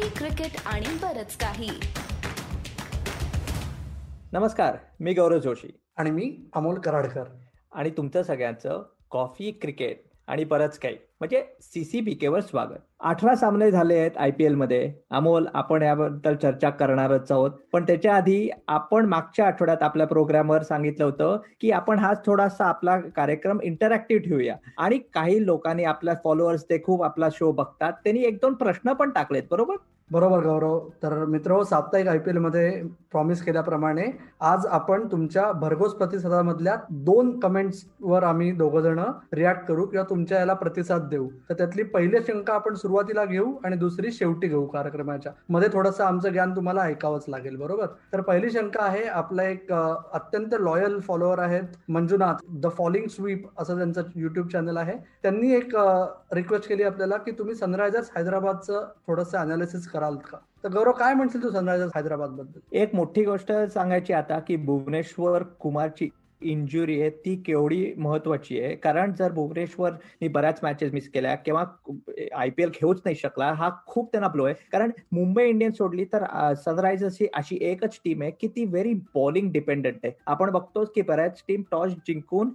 Coffee cricket आणि बरच काही. नमस्कार मी गौरव जोशी. आणि मी अमोल कराडकर. आणि तुमचं सगळ्यांचं कॉफी क्रिकेट आणि बरंच काही. म्हणजे सीसीबीकेवर स्वागत. अठरा सामने झाले आहेत आय पी एलमध्ये. अमोल आपण याबद्दल चर्चा करणारच आहोत. पण त्याच्या आधी आपण मागच्या आठवड्यात आपल्या प्रोग्रामवर सांगितलं होतं की आपण हा थोडासा आपला कार्यक्रम इंटरॅक्टिव्ह ठेवूया. आणि काही लोकांनी आपल्या फॉलोअर्स ते खूप आपला शो बघतात. त्यांनी एक दोन प्रश्न पण टाकलेत बरोबर? बरोबर गौरव. तर मित्र साप्ताहिक आय पी एलमध्ये प्रॉमिस केल्याप्रमाणे आज आपण तुमच्या भरघोस प्रतिसादामधल्या दोन कमेंट्सवर आम्ही दोघ जण रिॲक्ट करू किंवा तुमच्या याला प्रतिसाद देऊ. तर त्यातली पहिली शंका आपण सुरुवातीला घेऊ आणि दुसरी शेवटी घेऊ कार्यक्रमाच्या. मध्ये थोडंसं आमचं ज्ञान तुम्हाला ऐकावंच लागेल बरोबर? तर पहिली शंका आहे आपला एक अत्यंत लॉयल फॉलोअर आहेत मंजुनाथ द फॉलिंग स्वीप असं त्यांचं युट्यूब चॅनल आहे. त्यांनी एक रिक्वेस्ट केली आपल्याला की तुम्ही सनरायझर्स हैदराबादचं थोडंसं अनालिसिस कराल का? तर गौरव काय म्हणशील तू सनरायझर्स हैदराबादबद्दल एक मोठी गोष्ट सांगायची आता की भुवनेश्वर कुमारची इंजुरी आहे ती केवढी महत्वाची आहे? कारण जर भुवनेश्वरनी बऱ्याच मॅचेस मिस केल्या किंवा आय पी एल खेळूच नाही शकला हा खूप त्यांना ब्लो आहे. कारण मुंबई इंडियन्स सोडली तर सनरायझर्स ही अशी एकच टीम आहे की ती व्हेरी बॉलिंग डिपेंडंट आहे. आपण बघतोच की बऱ्याच टीम टॉस जिंकून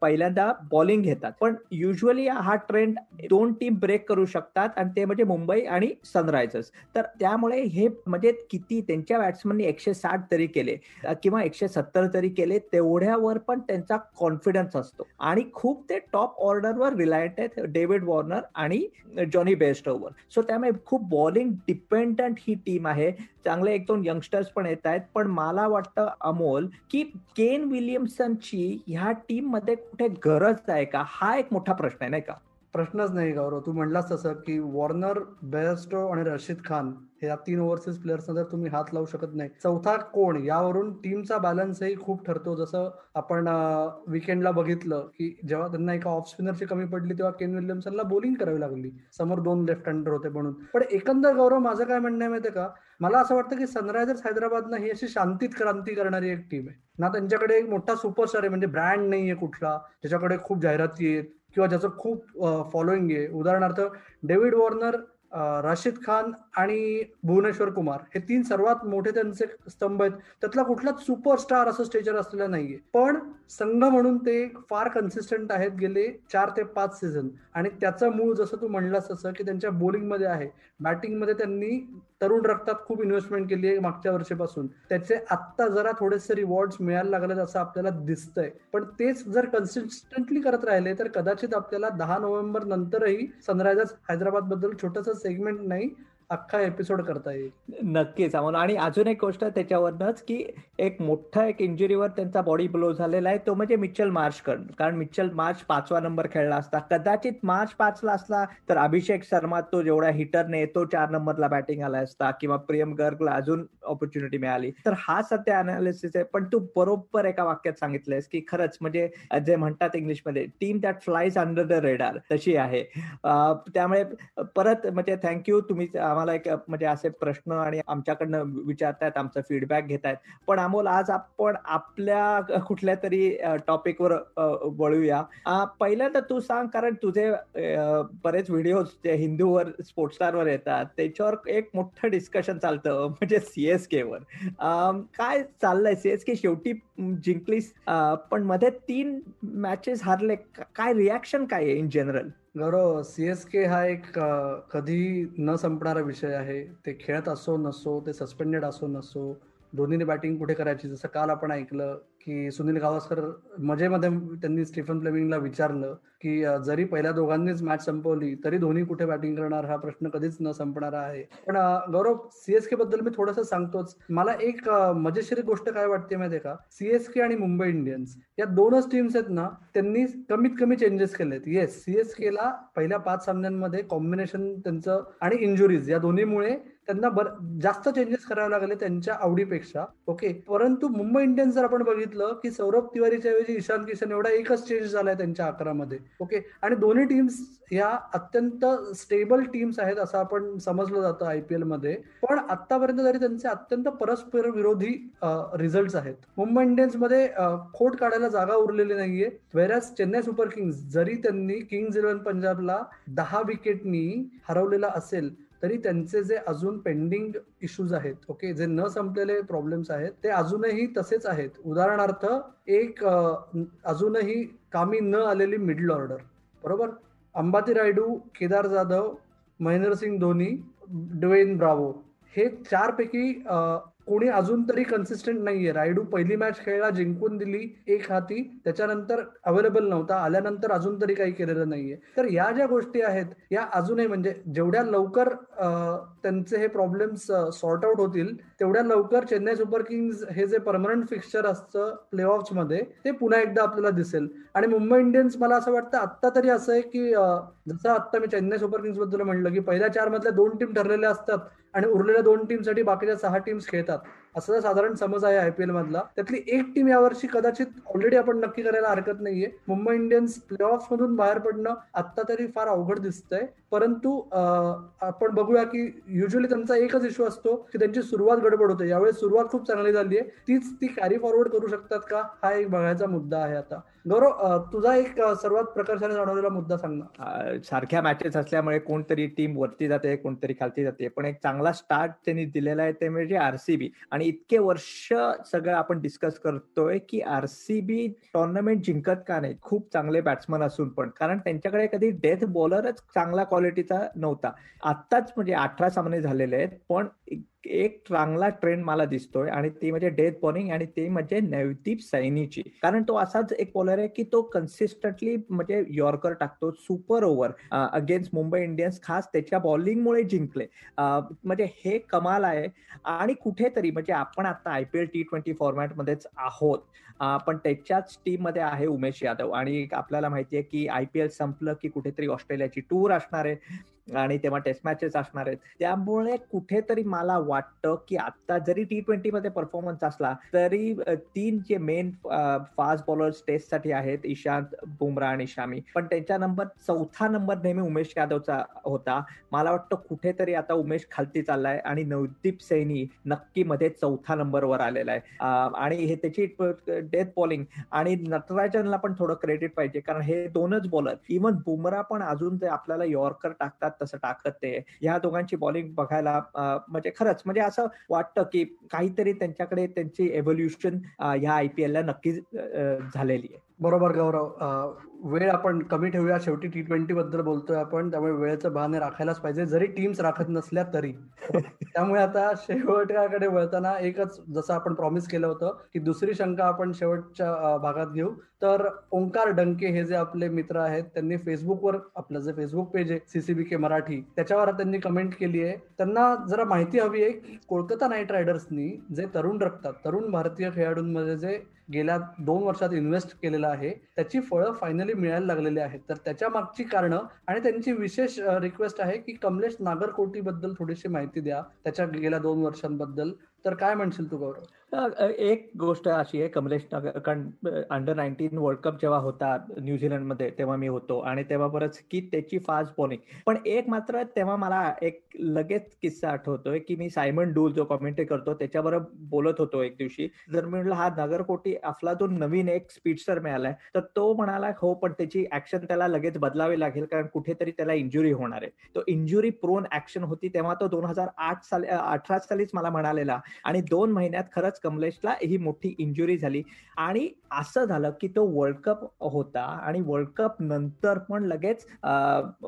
पहिल्यांदा बॉलिंग घेतात. पण युजली हा ट्रेंड दोन टीम ब्रेक करू शकतात आणि ते म्हणजे मुंबई आणि सनरायझर्स तर त्यामुळे हे म्हणजे किती त्यांच्या बॅट्समननी एकशे साठ तरी केले किंवा एकशे सत्तर तरी केले तेव्हा तेवढ्यावर पण त्यांचा कॉन्फिडन्स असतो. आणि खूप ते टॉप ऑर्डरवर रिलायंट आहेत डेव्हिड वॉर्नर आणि जॉनी बेस्टोवर सो त्यामुळे खूप बॉलिंग डिपेंडंट ही टीम आहे. चांगले एक दोन यंगस्टर्स पण येत आहेत. पण मला वाटतं अमोल की केन विलियम्सनची ह्या टीममध्ये कुठे गरज आहे का? हा एक मोठा प्रश्न आहे नाही का? प्रश्नच नाही गौरव. तू म्हणलास तसं की वॉर्नर बेस्टो आणि रशीद खान या तीन ओव्हरसीज प्लेयर्सना जर तुम्ही हात लावू शकत नाही. चौथा कोण? यावरून टीमचा बॅलन्सही खूप ठरतो. जसं आपण विकेंडला बघितलं की जेव्हा त्यांना एका ऑफ स्पिनरची कमी पडली तेव्हा केन विल्यमसनला बोलिंग करावी लागली. समोर दोन लेफ्ट हँडर होते म्हणून. पण एकंदर गौरव माझं काय म्हणणं आहे माहिती का? मला असं वाटतं की सनरायझर्स हैदराबादनं ही अशी शांतीत क्रांती करणारी एक टीम आहे. ना त्यांच्याकडे एक मोठा सुपरस्टार आहे म्हणजे ब्रँड नाहीये कुठला ज्याच्याकडे खूप जाहिराती आहेत किंवा ज्याचं खूप फॉलोईंग आहे. उदाहरणार्थ डेव्हिड वॉर्नर राशिद खान आणि भुवनेश्वर कुमार हे तीन सर्वात मोठे त्यांचे स्तंभ आहेत. त्यातला कुठलाच सुपरस्टार असं स्टेजर असलेला नाहीये. पण संघ म्हणून ते फार कन्सिस्टंट आहेत गेले चार ते पाच सीझन आणि त्याचं मूळ जसं तू म्हणलास तसं की त्यांच्या बोलिंगमध्ये आहे. बॅटिंगमध्ये त्यांनी तरुण रक्तात खूप इन्व्हेस्टमेंट केली आहे मागच्या वर्षीपासून. त्याचे आत्ता जरा थोडेसे रिवॉर्ड मिळायला लागलेत असं आपल्याला दिसतंय. पण तेच जर कन्सिस्टंटली करत राहिले तर कदाचित आपल्याला दहा नोव्हेंबर नंतरही सनरायझर्स हैदराबादबद्दल छोटस सेगमेंट नाही अख्खा एपिसोड करता येईल. नक्कीच आणि अजून एक गोष्ट त्याच्यावरनच की एक मोठा एक इंजुरीवर त्यांचा बॉडी ब्लो झालेला आहे तो म्हणजे मिचल मार्च कारण मिचल मार्च पाचवा नंबर खेळला असता. कदाचित मार्च पाचला असला तर अभिषेक शर्मा तो जेवढा हिटरने तो चार नंबरला बॅटिंग आला असता किंवा प्रियम गर्गला अजून ऑपॉर्च्युनिटी मिळाली. तर हा सध्या अनालिसिस आहे पण तू बरोबर एका वाक्यात सांगितलंयस की खरंच म्हणजे जे म्हणतात इंग्लिशमध्ये team that flies under the radar तशी आहे. त्यामुळे परत म्हणजे थँक्यू तुम्ही आम्हाला एक म्हणजे असे प्रश्न आणि आमच्याकडनं विचारतायत आमचा फीडबॅक घेत आहेत पण अमोल आज आपण आपल्या कुठल्या तरी टॉपिकवर वळूया. पहिल्यांदा तू सांग कारण तुझे बरेच व्हिडिओ जे हिंदूवर स्पोर्ट्स स्टारवर येतात त्याच्यावर एक मोठं डिस्कशन चालतं म्हणजे सीएसके वर. काय चाललंय? सीएसके शेवटी जिंकलीस. पण मध्ये तीन मॅचेस हारले. काय रिॲक्शन काय आहे इन जनरल गौरव सीएसके हा एक कधी न संपणारा विषय आहे. ते खेळत असो नसो ते सस्पेंडेड असो नसो दोन्हीने बॅटिंग कुठे करायची? जसं काल आपण ऐकलं की सुनील गावस्कर मजेमध्ये त्यांनी स्टीफन फ्लेमिंगला विचारलं की जरी पहिल्या दोघांनीच मॅच संपवली तरी धोनी कुठे बॅटिंग करणार? हा प्रश्न कधीच न संपणारा आहे. पण गौरव सीएसके बद्दल मी थोडंसं सांगतोच. मला एक मजेशीर गोष्ट काय वाटते माहितीये का? सीएसके आणि मुंबई इंडियन्स या दोनच टीम्स आहेत ना त्यांनी कमीत कमी चेंजेस केलेत. येस सीएसकेला पहिल्या पाच सामन्यांमध्ये कॉम्बिनेशन त्यांचं आणि इंजुरीज या दोन्हीमुळे त्यांना बर जास्त चेंजेस करावे लागले त्यांच्या आवडीपेक्षा. ओके परंतु मुंबई इंडियन्स जर आपण बघितलं की सौरभ तिवारीच्या ऐवजी ईशान किशन एवढा एकच चेंज झालाय त्यांच्या अकरामध्ये ओके आणि दोन्ही टीम्स ह्या अत्यंत स्टेबल टीम्स आहेत असं आपण समजलं जातं आयपीएलमध्ये. पण आतापर्यंत तरी त्यांचे अत्यंत परस्पर विरोधी रिझल्ट आहेत. मुंबई इंडियन्समध्ये खोट काढायला जागा उरलेली नाहीये. वेरॅस चेन्नई सुपर किंग्स जरी त्यांनी किंग्ज इलेव्हन पंजाबला दहा विकेटनी हरवलेला असेल तरी त्यांचे जे अजून पेंडिंग इश्यूज आहेत ओके जे न संपलेले प्रॉब्लेम्स आहेत ते अजूनही तसेच आहेत. उदाहरणार्थ एक अजूनही कामी न आलेली मिडल ऑर्डर बरोबर? अंबाती रायडू केदार जाधव महेंद्रसिंग धोनी ड्वेन ब्रावो हे चारपैकी कोणी अजून तरी कन्सिस्टंट नाहीये. रायडू पहिली मॅच खेळला जिंकून दिली एक हाती त्याच्यानंतर अवेलेबल नव्हता आल्यानंतर अजून तरी काही केलेलं नाहीये. तर या ज्या गोष्टी आहेत या अजूनही म्हणजे जेवढ्या लवकर त्यांचे हे प्रॉब्लेम्स सॉर्ट आउट होतील तेवढ्या लवकर चेन्नई सुपर किंग्स हे जे परमनंट फिक्स्चर असतं प्ले मध्ये ते पुन्हा एकदा आपल्याला दिसेल. आणि मुंबई इंडियन्स मला असं वाटतं आत्ता तरी असं आहे की जसं आता मी चेन्नई सुपर किंग्सबद्दल म्हणलं की पहिल्या चार मधल्या दोन टीम ठरलेल्या असतात आणि उरलेल्या दोन टीमसाठी बाकीच्या सहा टीम्स खेळतात. असं साधारण समज आहे आयपीएल मधला. त्यातली एक टीम यावर्षी कदाचित ऑलरेडी आपण नक्की करायला हरकत नाहीये. मुंबई इंडियन्स प्ले ऑफ मधून बाहेर पडणं आता तरी फार अवघड दिसतंय. परंतु आपण बघूया की युजली त्यांचा एकच इश्यू असतो की त्यांची सुरुवात गडबड होते. यावेळी सुरुवात खूप चांगली झाली आहे. तीच ती कॅरी फॉरवर्ड करू शकतात का? हा एक बघायचा मुद्दा आहे आता. गौरव तुझा एक सर्वात प्रकर्षाने जाणवलेला मुद्दा सांग ना. सारख्या मॅचेस असल्यामुळे कोणतरी टीम वरती जाते कोणतरी खालती जाते. पण एक चांगला स्टार्ट त्यांनी दिलेला आहे ते म्हणजे आरसीबी आणि इतके वर्ष सगळं आपण डिस्कस करतोय की आरसीबी टुर्नामेंट जिंकत का नाही खूप चांगले बॅट्समन असून पण. कारण त्यांच्याकडे कधी डेथ बॉलरच चांगला क्वालिटीचा नव्हता. आत्ताच म्हणजे अठरा सामने झालेले आहेत पण एक चांगला ट्रेंड मला दिसतोय आणि ती म्हणजे डेथ बॉलिंग आणि ते म्हणजे नवदीप सैनीची. कारण तो असाच एक बॉलर आहे की तो कन्सिस्टंटली म्हणजे यॉर्कर टाकतो super over against Mumbai Indians खास त्याच्या बॉलिंगमुळे जिंकले. म्हणजे हे कमाल आहे. आणि कुठेतरी म्हणजे आपण आता आयपीएल टी ट्वेंटी फॉर्मॅटमध्येच आहोत. पण त्याच्याच टीममध्ये आहे उमेश यादव. आणि आपल्याला माहिती आहे की आयपीएल संपलं की कुठेतरी ऑस्ट्रेलियाची टूर असणार आहे. आणि तेव्हा टेस्ट मॅचेस असणार आहेत. त्यामुळे कुठेतरी मला वाटतं की आता जरी टी ट्वेंटी मध्ये परफॉर्मन्स असला तरी तीन जे मेन फास्ट बॉलर्स टेस्टसाठी आहेत ईशांत बुमरा आणि शामी. पण त्यांच्या नंबर चौथा नंबर नेहमी उमेश यादवचा होता. मला वाटतं कुठेतरी आता उमेश खालती चाललाय आणि नवदीप सैनी नक्की मध्ये चौथा नंबरवर आलेला आहे. आणि हे त्याची डेथ बॉलिंग आणि नटराजनला पण थोडं क्रेडिट पाहिजे. कारण हे दोनच बॉलर इव्हन बुमरा पण अजून ते आपल्याला यॉर्कर टाकतात तसं टाकत ते. ह्या दोघांची बॉलिंग बघायला म्हणजे खरंच म्हणजे असं वाटतं की काहीतरी त्यांच्याकडे त्यांची एव्होल्युशन ह्या आयपीएल ला नक्कीच झालेली आहे. बरोबर गौरव. वेळ आपण कमी ठेवूया. शेवटी टी ट्वेंटी बद्दल बोलतोय आपण. त्यामुळे वेळेचं बहाणे राखायलाच पाहिजे. जरी टीम्स राखत नसल्या तरी. त्यामुळे आता शेवटकडे वळताना एकच जसं आपण प्रॉमिस केलं होतं की दुसरी शंका आपण शेवटच्या भागात घेऊ. तर ओंकार डंके हे जे आपले मित्र आहेत त्यांनी फेसबुकवर आपलं जे फेसबुक पेज आहे सीसीबी के मराठी. त्याच्यावर त्यांनी कमेंट केली आहे. त्यांना जरा माहिती हवी आहे की कोलकाता नाईट रायडर्सनी जे तरुण रक्तात तरुण भारतीय खेळाडूंमध्ये जे गेल्या दोन वर्षात इन्व्हेस्ट केलेलं आहे त्याची फळं फायनली मिळायला लागलेली आहेत. तर त्याच्या मागची कारणं आणि त्यांची विशेष रिक्वेस्ट आहे की कमलेश नागरकोटी बद्दल थोडीशी माहिती द्या त्याच्या गेल्या दोन वर्षांबद्दल. तर काय म्हणशील तू गौरव? एक गोष्ट अशी आहे कमलेश कारण अंडर नाईन्टीन वर्ल्ड कप जेव्हा होता न्यूझीलंडमध्ये तेव्हा मी होतो. आणि तेव्हा बरंच की त्याची फास्ट बॉलिंग पण एक मात्र तेव्हा मला एक लगेच किस्सा आठवतोय की मी सायमन डूल जो कॉमेंट्री करतो त्याच्याबरोबर बोलत होतो एक दिवशी. जर मी म्हटलं हा नगरकोटी अफलातून नवीन एक स्पीडस्टर मिळालाय तर तो म्हणाला हो पण त्याची ऍक्शन त्याला लगेच बदलावी लागेल कारण कुठेतरी त्याला इंजुरी होणार आहे. तो इंजुरी प्रोन ऍक्शन होती तेव्हा तो दोन हजार आठ साली अठरा सालीच मला म्हणालेला. आणि दोन महिन्यात खरंच कमलेशला ही मोठी इंजुरी झाली. आणि असं झालं की तो वर्ल्ड कप होता आणि वर्ल्ड कप नंतर पण लगेच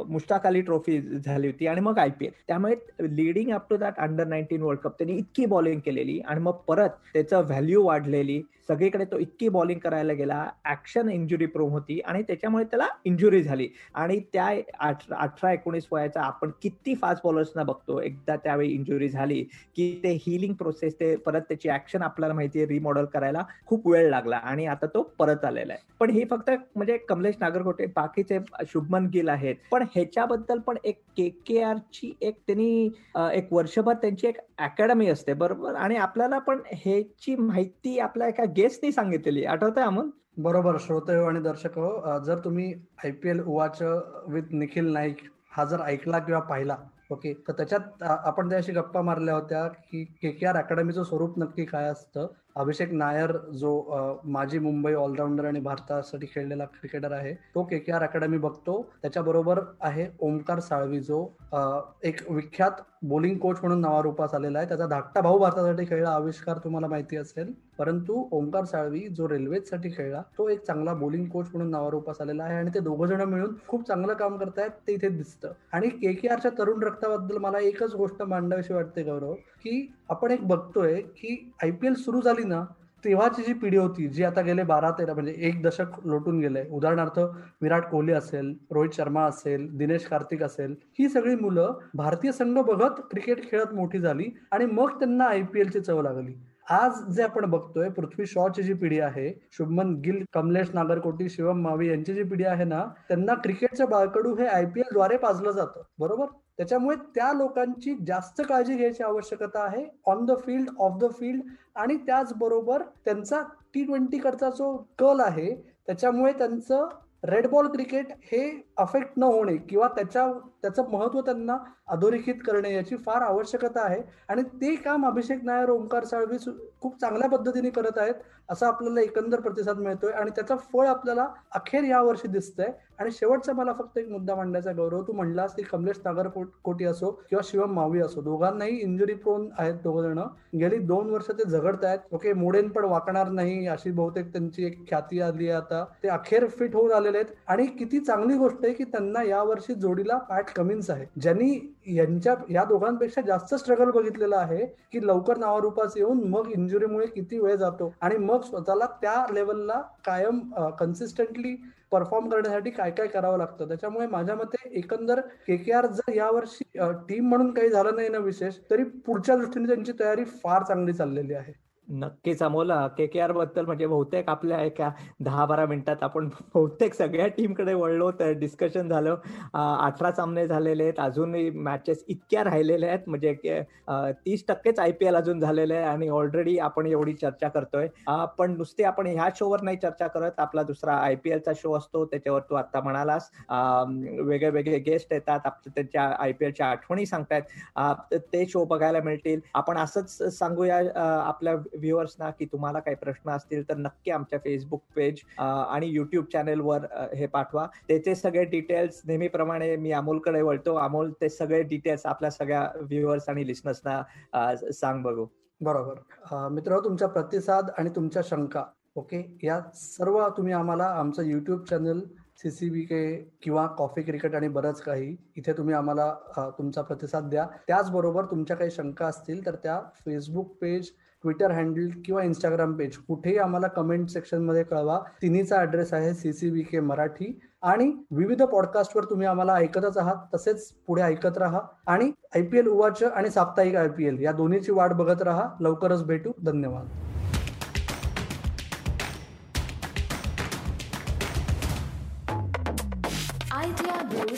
मुश्ताक अली ट्रॉफी झाली होती आणि मग आयपीएल त्यामुळे leading up to that under nineteen world cup त्यांनी इतकी बॉलिंग केलेली आणि मग परत त्याचं व्हॅल्यू वाढलेली. सगळीकडे तो इतकी बॉलिंग करायला गेला. ऍक्शन इंजुरी प्रोम होती आणि त्याच्यामुळे त्याला इंजुरी झाली. आणि त्या अठरा एकोणीस वयाचा आपण किती फास्ट बॉलर्सना बघतो. एकदा त्यावेळी इंजुरी झाली की ते हिलिंग प्रोसेस ते परत त्याची ऍक्शन आपल्याला माहितीये रिमॉडेल करायला खूप वेळ लागला आणि आता तो परत आलेला आहे. पण हे फक्त म्हणजे कमलेश नागरकोटे बाकीचे शुभमन गिल आहेत. पण ह्याच्याबद्दल पण एक के के आर ची एक त्यांनी एक वर्षभर त्यांची एक अकॅडमी असते बरोबर? आणि आपल्याला पण ह्याची माहिती आपल्या एका गेस्टनी सांगितलेली आठवत आहे अमोल? बरोबर श्रोते आणि दर्शक हो जर तुम्ही आयपीएल उवाच विथ निखिल नाईक हा जर ऐकला किंवा पाहिला ओके. तर त्याच्यात आपण त्याशी गप्पा मारल्या होत्या की के के आर अकॅडमीचं स्वरूप नक्की काय असतं? अभिषेक नायर जो माजी मुंबई ऑलराऊंडर आणि भारतासाठी खेळलेला क्रिकेटर आहे तो के के आर अकॅडमी बघतो. त्याच्याबरोबर आहे ओमकार साळवी जो एक विख्यात बॉलिंग कोच म्हणून नावारूपास आलेला आहे. त्याचा धाकटा भाऊ भारतासाठी खेळला आविष्कार तुम्हाला माहिती असेल. परंतु ओंकार साळवी जो रेल्वेसाठी खेळला तो एक चांगला बॉलिंग कोच म्हणून नावारूपास आलेला आहे आणि ते दोघं जण मिळून खूप चांगलं काम करतायत ते इथे दिसतं. आणि के के आरच्या तरुण रक्ताबद्दल मला एकच गोष्ट मांडावीशी वाटते गौरव की आपण एक बघतोय की आय पी एल सुरू झाली ना तेव्हाची जी पिढी होती जी आता गेले बारा तेरा म्हणजे एक दशक लोटून गेले उदाहरणार्थ विराट कोहली असेल रोहित शर्मा असेल दिनेश कार्तिक असेल ही सगळी मुलं भारतीय संघ बघत क्रिकेट खेळत मोठी झाली आणि मग त्यांना आय पी एलची चव लागली. आज जे आपण बघतोय पृथ्वी शॉची जी पिढी आहे शुभमन गिल कमलेश नागरकोटी शिवम मावी यांची जी पिढी आहे ना त्यांना क्रिकेटचं बाळकडू हे आय पी एलद्वारे पाजलं जातं. बरोबर? त्याच्यामुळे त्या लोकांची जास्त काळजी घ्यायची आवश्यकता आहे on the field off the field आणि त्याचबरोबर त्यांचा टी ट्वेंटीकडचा जो कल आहे त्याच्यामुळे त्यांचं रेड बॉल क्रिकेट हे अफेक्ट न होणे किंवा त्याच्या त्याचं महत्त्व त्यांना अधोरेखित करणे याची फार आवश्यकता आहे. आणि ते काम अभिषेक नायर ओंकार साळवी खूप चांगल्या पद्धतीने करत आहेत असा आपल्याला एकंदर प्रतिसाद मिळतोय. आणि त्याचं फळ आपल्याला अखेर या वर्षी दिसतंय. आणि शेवटचा मला फक्त एक मुद्दा मांडण्याचा गौरव तू म्हणलास की कमलेश नागर कोटी असो किंवा शिवम मावी असो दोघांनाही इंजुरी प्रोन आहेत दोघ जण गेली दोन वर्ष ते झगडत आहेत. ओके मोडेन पण वाकणार नाही अशी बहुतेक त्यांची एक ख्याती आली आहे आता. ते अखेर फिट होऊन आलेले आहेत. आणि किती चांगली गोष्ट आहे की त्यांना या वर्षी जोडीला पॅट कमिन्स आहे. ज्यांनी यांच्या या दोघांपेक्षा जास्त स्ट्रगल बघितलेला आहे की लवकर नावारूपास येऊन मग इंजुरीमुळे किती वेळ जातो आणि मग स्वतःला त्या लेवलला कायम कन्सिस्टंटली परफॉर्म करण्यासाठी काय काय करावं लागतं. त्याच्यामुळे माझ्या मते एकंदर के के आर जर यावर्षी टीम म्हणून काही झालं नाही ना विशेष तरी पुढच्या दृष्टीने त्यांची तयारी फार चांगली चाललेली आहे. नक्कीच अमोल के के आरबद्दल म्हणजे बहुतेक आपल्या एका दहा बारा मिनिटात आपण बहुतेक सगळ्या टीमकडे वळलो तर डिस्कशन झालं. अठरा सामने झालेले आहेत. अजूनही मॅचेस इतक्या राहिलेल्या आहेत. म्हणजे तीस टक्केच आय पी एल अजून झालेले आहे आणि ऑलरेडी आपण एवढी चर्चा करतोय. पण नुसते आपण ह्या शोवर नाही चर्चा करत. आपला दुसरा आय पी एलचा शो असतो. त्याच्यावर तू आता म्हणालास. वेगळे वेगळे गेस्ट येतात. त्यांच्या आय पी एलच्या आठवणी सांगतायत. ते शो बघायला मिळतील. आपण असंच सांगूया आपल्या व्ह्युअर्सना की तुम्हाला काही प्रश्न असतील तर नक्की आमच्या फेसबुक पेज आणि युट्यूब चॅनेलवर हे पाठवा. त्याचे सगळे डिटेल्स नेहमीप्रमाणे मी अमोलकडे वळतो. अमोल ते सगळे डिटेल्स आपल्या सगळ्या व्ह्युअर्स आणि लिस्नर्सना सांग बघू. बरोबर. मित्र तुमचा प्रतिसाद आणि तुमच्या शंका ओके? या सर्व तुम्ही आम्हाला आमचं युट्यूब चॅनल सीसीबी के किंवा कॉफी क्रिकेट आणि बरंच काही इथे तुम्ही आम्हाला तुमचा प्रतिसाद द्या. त्याचबरोबर तुमच्या काही शंका असतील तर त्या फेसबुक पेज ट्विटर हँडल किंवा इंस्टाग्राम पेज कुठेही आम्हाला कमेंट सेक्शनमध्ये कळवा. तिन्हीचा ऍड्रेस आहे C C B K Marathi. आणि विविध पॉडकास्टवर तुम्ही आम्हाला ऐकतच आहात तसेच पुढे ऐकत राहा. आणि आय पी एल उवाच आणि साप्ताहिक आय पी एल या दोन्हीची वाट बघत राहा. लवकरच भेटू. धन्यवाद. Idea blue